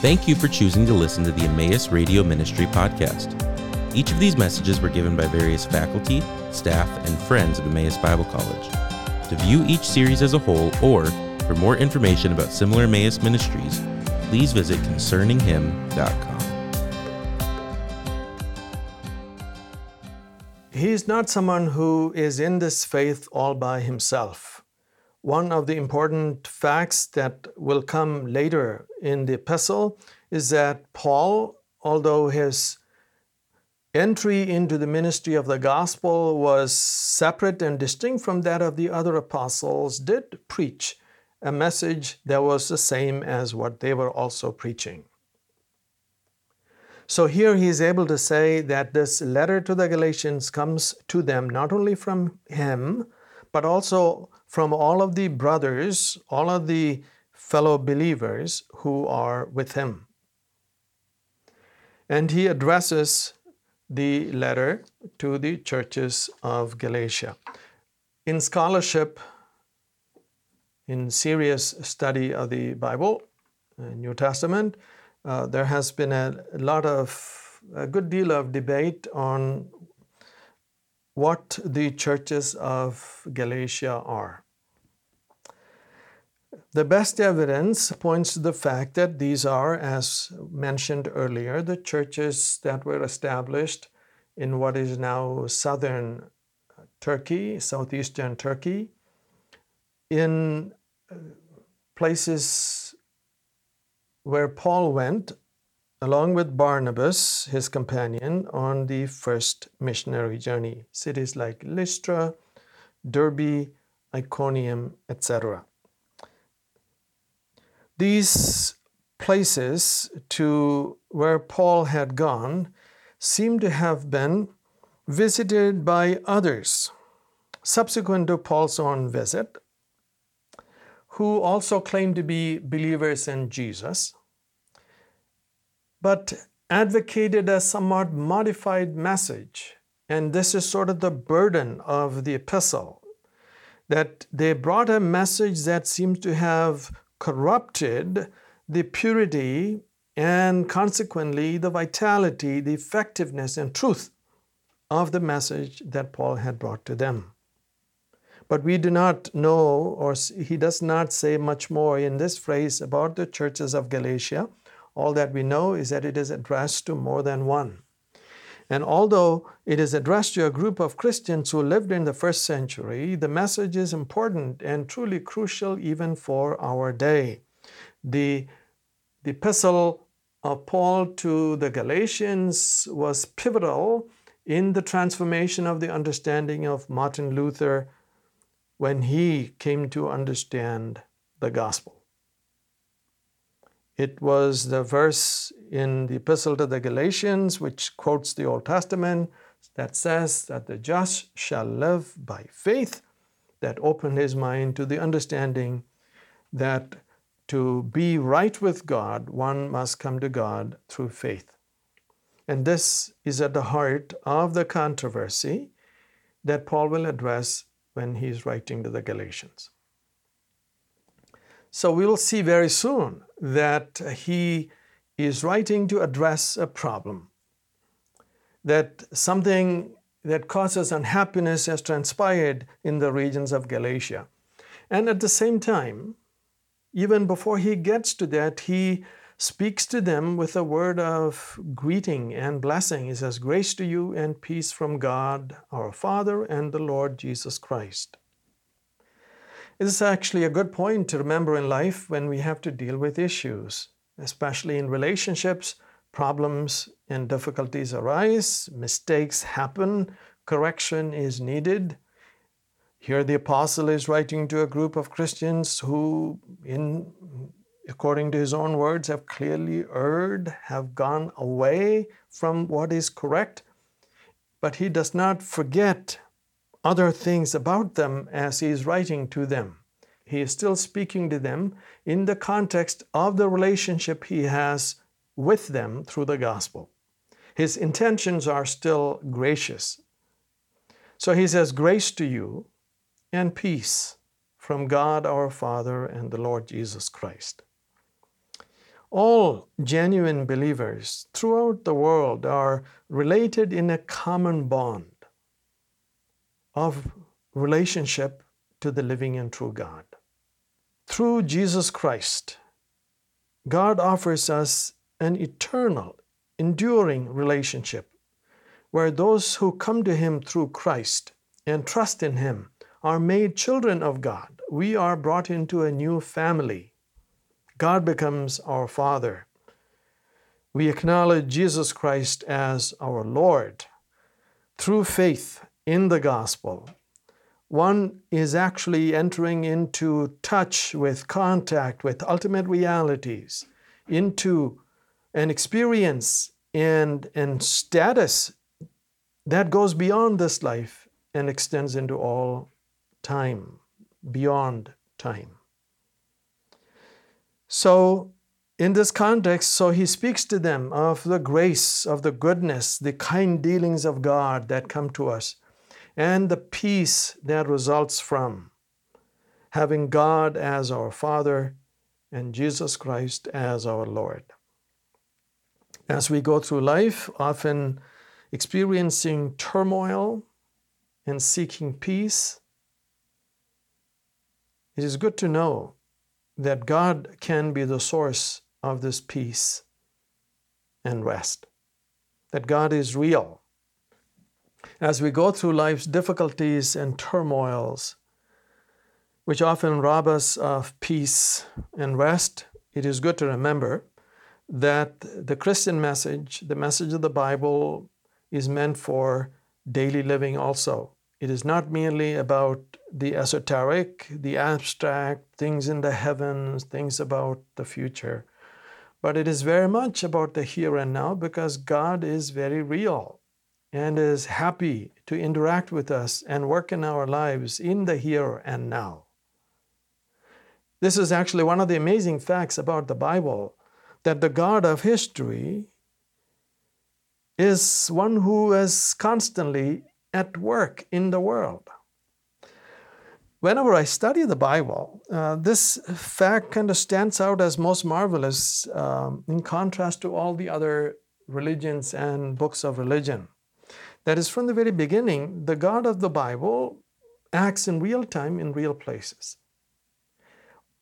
Thank you for choosing to listen to the Emmaus Radio Ministry podcast. Each of these messages were given by various faculty, staff, and friends of Emmaus Bible College. To view each series as a whole or for more information about similar Emmaus ministries, please visit concerninghim.com. He is not someone who is in this faith all by himself. One of the important facts that will come later in the epistle is that Paul, although his entry into the ministry of the gospel was separate and distinct from that of the other apostles, did preach a message that was the same as what they were also preaching. So here he is able to say that this letter to the Galatians comes to them not only from him, but also from all of the brothers, all of the fellow believers who are with him. And he addresses the letter to the churches of Galatia. In scholarship, in serious study of the Bible, New Testament, uh, there has been a lot of, a good deal of debate on what the churches of Galatia are. The best evidence points to the fact that these are, as mentioned earlier, the churches that were established in what is now southern Turkey, southeastern Turkey, in uh, places where Paul went along with Barnabas, his companion, on the first missionary journey. Cities like Lystra, Derbe, Iconium, etc. These places to where Paul had gone seem to have been visited by others subsequent to Paul's own visit, who also claimed to be believers in Jesus, but advocated a somewhat modified message. And this is sort of the burden of the epistle that they brought a message that seems to have corrupted the purity and consequently the vitality, the effectiveness, and truth of the message that Paul had brought to them. But we do not know, or he does not say much more in this phrase about the churches of Galatia. All that we know is that it is addressed to more than one. And although it is addressed to a group of Christians who lived in the first century, the message is important and truly crucial even for our day. The, the epistle of Paul to the Galatians was pivotal in the transformation of the understanding of Martin Luther when he came to understand the gospel. It was the verse in the Epistle to the Galatians, which quotes the Old Testament, that says that the just shall live by faith, that opened his mind to the understanding that to be right with God, one must come to God through faith. And this is at the heart of the controversy that Paul will address when he's writing to the Galatians. So we will see very soon that he is writing to address a problem, that something that causes unhappiness has transpired in the regions of Galatia. And at the same time, even before he gets to that, he speaks to them with a word of greeting and blessing. He says, Grace to you and peace from God, our Father, and the Lord Jesus Christ. It is actually a good point to remember in life when we have to deal with issues, especially in relationships. Problems and difficulties arise, mistakes happen, correction is needed. Here, the apostle is writing to a group of Christians who, in according to his own words, have clearly erred, have gone away from what is correct. But he does not forget other things about them as he is writing to them. He is still speaking to them in the context of the relationship he has with them through the gospel. His intentions are still gracious. So he says, Grace to you and peace from God our Father and the Lord Jesus Christ. All genuine believers throughout the world are related in a common bond of relationship to the living and true God. Through Jesus Christ, God offers us an eternal, enduring relationship where those who come to Him through Christ and trust in Him are made children of God. We are brought into a new family. God becomes our Father. We acknowledge Jesus Christ as our Lord. Through faith in the gospel, one is actually entering into touch with contact with ultimate realities, into an experience and, and status that goes beyond this life and extends into all time, beyond time. So, in this context, so he speaks to them of the grace, of the goodness, the kind dealings of God that come to us, and the peace that results from having God as our Father and Jesus Christ as our Lord. As we go through life, often experiencing turmoil and seeking peace, it is good to know that God can be the source of this peace and rest, that God is real. As we go through life's difficulties and turmoils, which often rob us of peace and rest, it is good to remember that the Christian message, the message of the Bible, is meant for daily living also. It is not merely about the esoteric, the abstract, things in the heavens, things about the future, but it is very much about the here and now because God is very real and is happy to interact with us and work in our lives in the here and now. This is actually one of the amazing facts about the Bible that the God of history is one who is constantly at work in the world. Whenever I study the Bible, uh, this fact kind of stands out as most marvelous um, in contrast to all the other religions and books of religion. That is, from the very beginning, the God of the Bible acts in real time in real places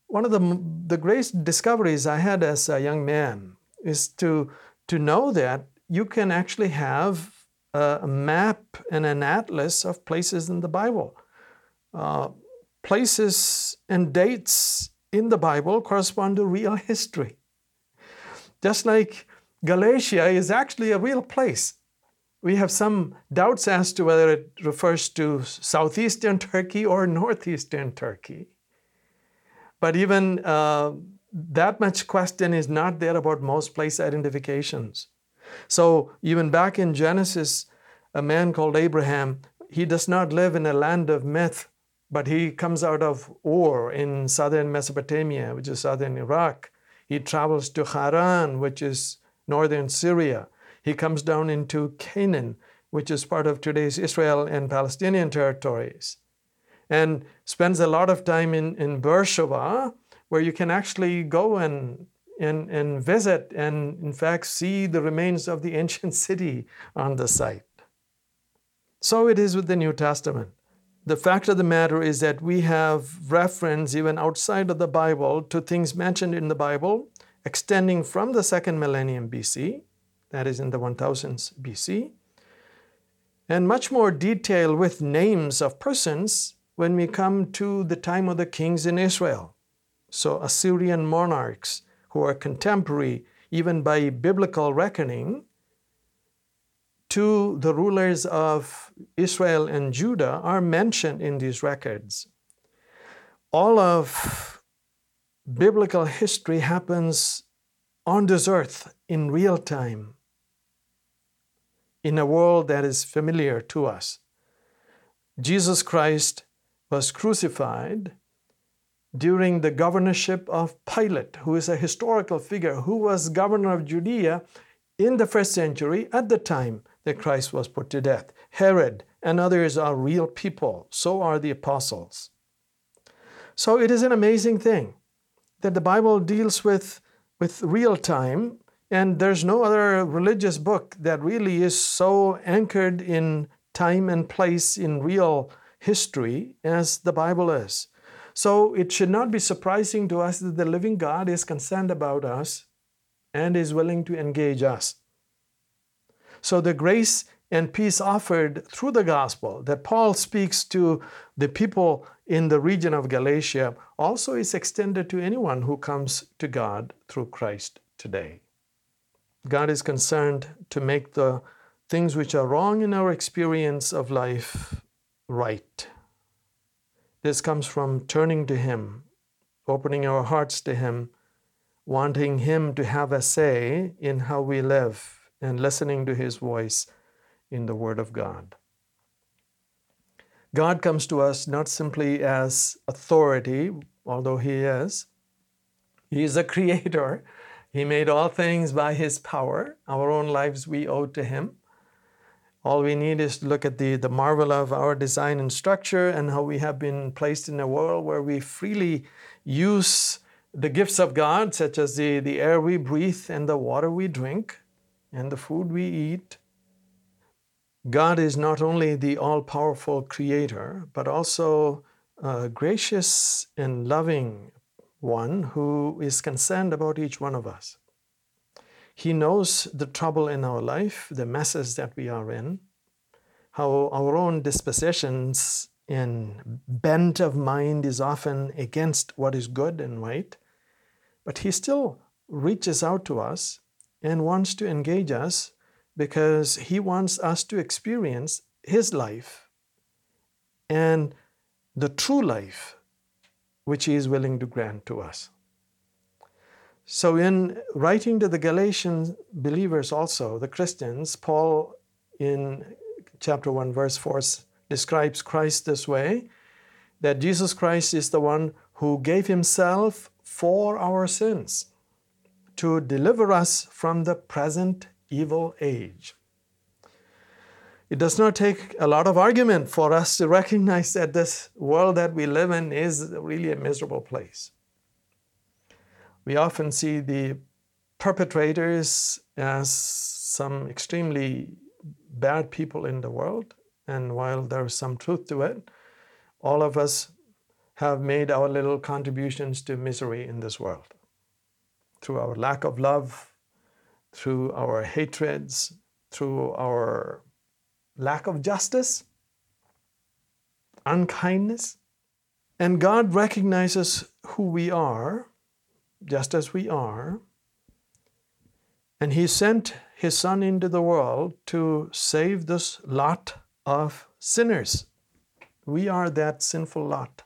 one of the, the great discoveries I had as a young man is to, to know that you can actually have a, map and an atlas of places in the Bible. Uh, places and dates in the Bible correspond to real history. Just like Galatia is actually a real place. We have some doubts as to whether it refers to southeastern Turkey or northeastern Turkey. But even uh, that much question is not there about most place identifications. So even back in Genesis, a man called Abraham, he does not live in a land of myth, but he comes out of Ur in southern Mesopotamia, which is southern Iraq. He travels to Haran, which is northern Syria. He comes down into Canaan, which is part of today's Israel and Palestinian territories and spends a lot of time in, in Beersheba, where you can actually go and, and, and visit and, in fact, see the remains of the ancient city on the site. So it is with the New Testament. The fact of the matter is that we have reference, even outside of the Bible, to things mentioned in the Bible extending from the second millennium BC, that is in the 1000s BC, and much more detail with names of persons when we come to the time of the kings in Israel. So, Assyrian monarchs who are contemporary, even by biblical reckoning, to the rulers of Israel and Judah are mentioned in these records. All of biblical history happens on this earth in real time, in a world that is familiar to us. Jesus Christ was crucified during the governorship of Pilate, who is a historical figure who was governor of Judea in the first century at the time that Christ was put to death. Herod and others are real people, so are the apostles. So it is an amazing thing that the Bible deals with with real time. And there's no other religious book that really is so anchored in time and place in real history as the Bible is. So it should not be surprising to us that the living God is concerned about us and is willing to engage us. So the grace and peace offered through the gospel that Paul speaks to the people in the region of Galatia also is extended to anyone who comes to God through Christ today. God is concerned to make the things which are wrong in our experience of life right. This comes from turning to Him, opening our hearts to Him, wanting Him to have a say in how we live, and listening to His voice in the Word of God. God comes to us not simply as authority, although He is. He is a creator. He made all things by His power. Our own lives we owe to Him. All we need is to look at the, the marvel of our design and structure and how we have been placed in a world where we freely use the gifts of God, such as the, the air we breathe and the water we drink and the food we eat God is not only the all powerful creator, but also a gracious and loving one who is concerned about each one of us. He knows the trouble in our life, the messes that we are in, how our own dispositions and bent of mind is often against what is good and right, but He still reaches out to us and wants to engage us because He wants us to experience His life and the true life which He is willing to grant to us. So, in writing to the Galatian believers, also, the Christians, Paul in chapter 1, verse 4 describes Christ this way that Jesus Christ is the one who gave Himself for our sins to deliver us from the present evil age. It does not take a lot of argument for us to recognize that this world that we live in is really a miserable place. We often see the perpetrators as some extremely bad people in the world, and while there's some truth to it, all of us have made our little contributions to misery in this world through our lack of love, through our hatreds, through our lack of justice, unkindness. And God recognizes who we are, just as we are. And He sent His Son into the world to save this lot of sinners. We are that sinful lot.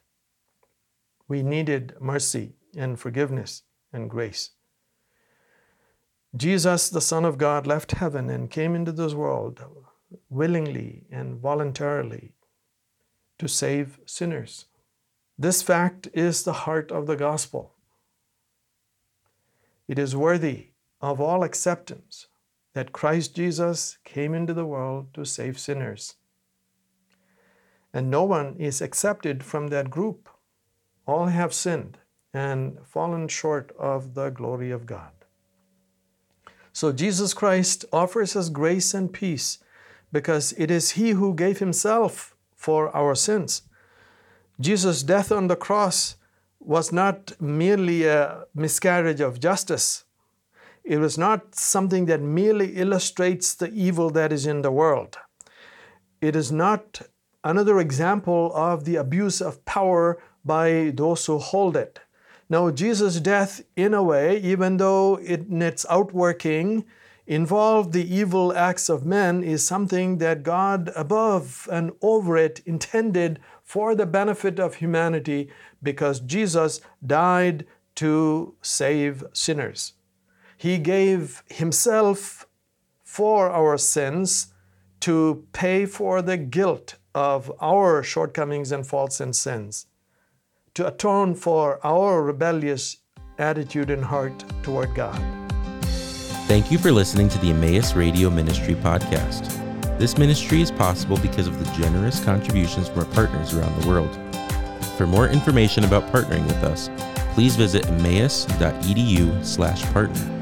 We needed mercy and forgiveness and grace. Jesus, the Son of God, left heaven and came into this world willingly and voluntarily to save sinners. This fact is the heart of the gospel. It is worthy of all acceptance that Christ Jesus came into the world to save sinners. And no one is accepted from that group. All have sinned and fallen short of the glory of God. So Jesus Christ offers us grace and peace because it is He who gave Himself for our sins. Jesus' death on the cross was not merely a miscarriage of justice. It was not something that merely illustrates the evil that is in the world. It is not another example of the abuse of power by those who hold it. Now, Jesus' death, in a way, even though it, in its outworking involved the evil acts of men, is something that God, above and over it, intended for the benefit of humanity because Jesus died to save sinners. He gave Himself for our sins to pay for the guilt of our shortcomings and faults and sins to atone for our rebellious attitude and heart toward God. Thank you for listening to the Emmaus Radio Ministry podcast. This ministry is possible because of the generous contributions from our partners around the world. For more information about partnering with us, please visit emmaus.edu/partner.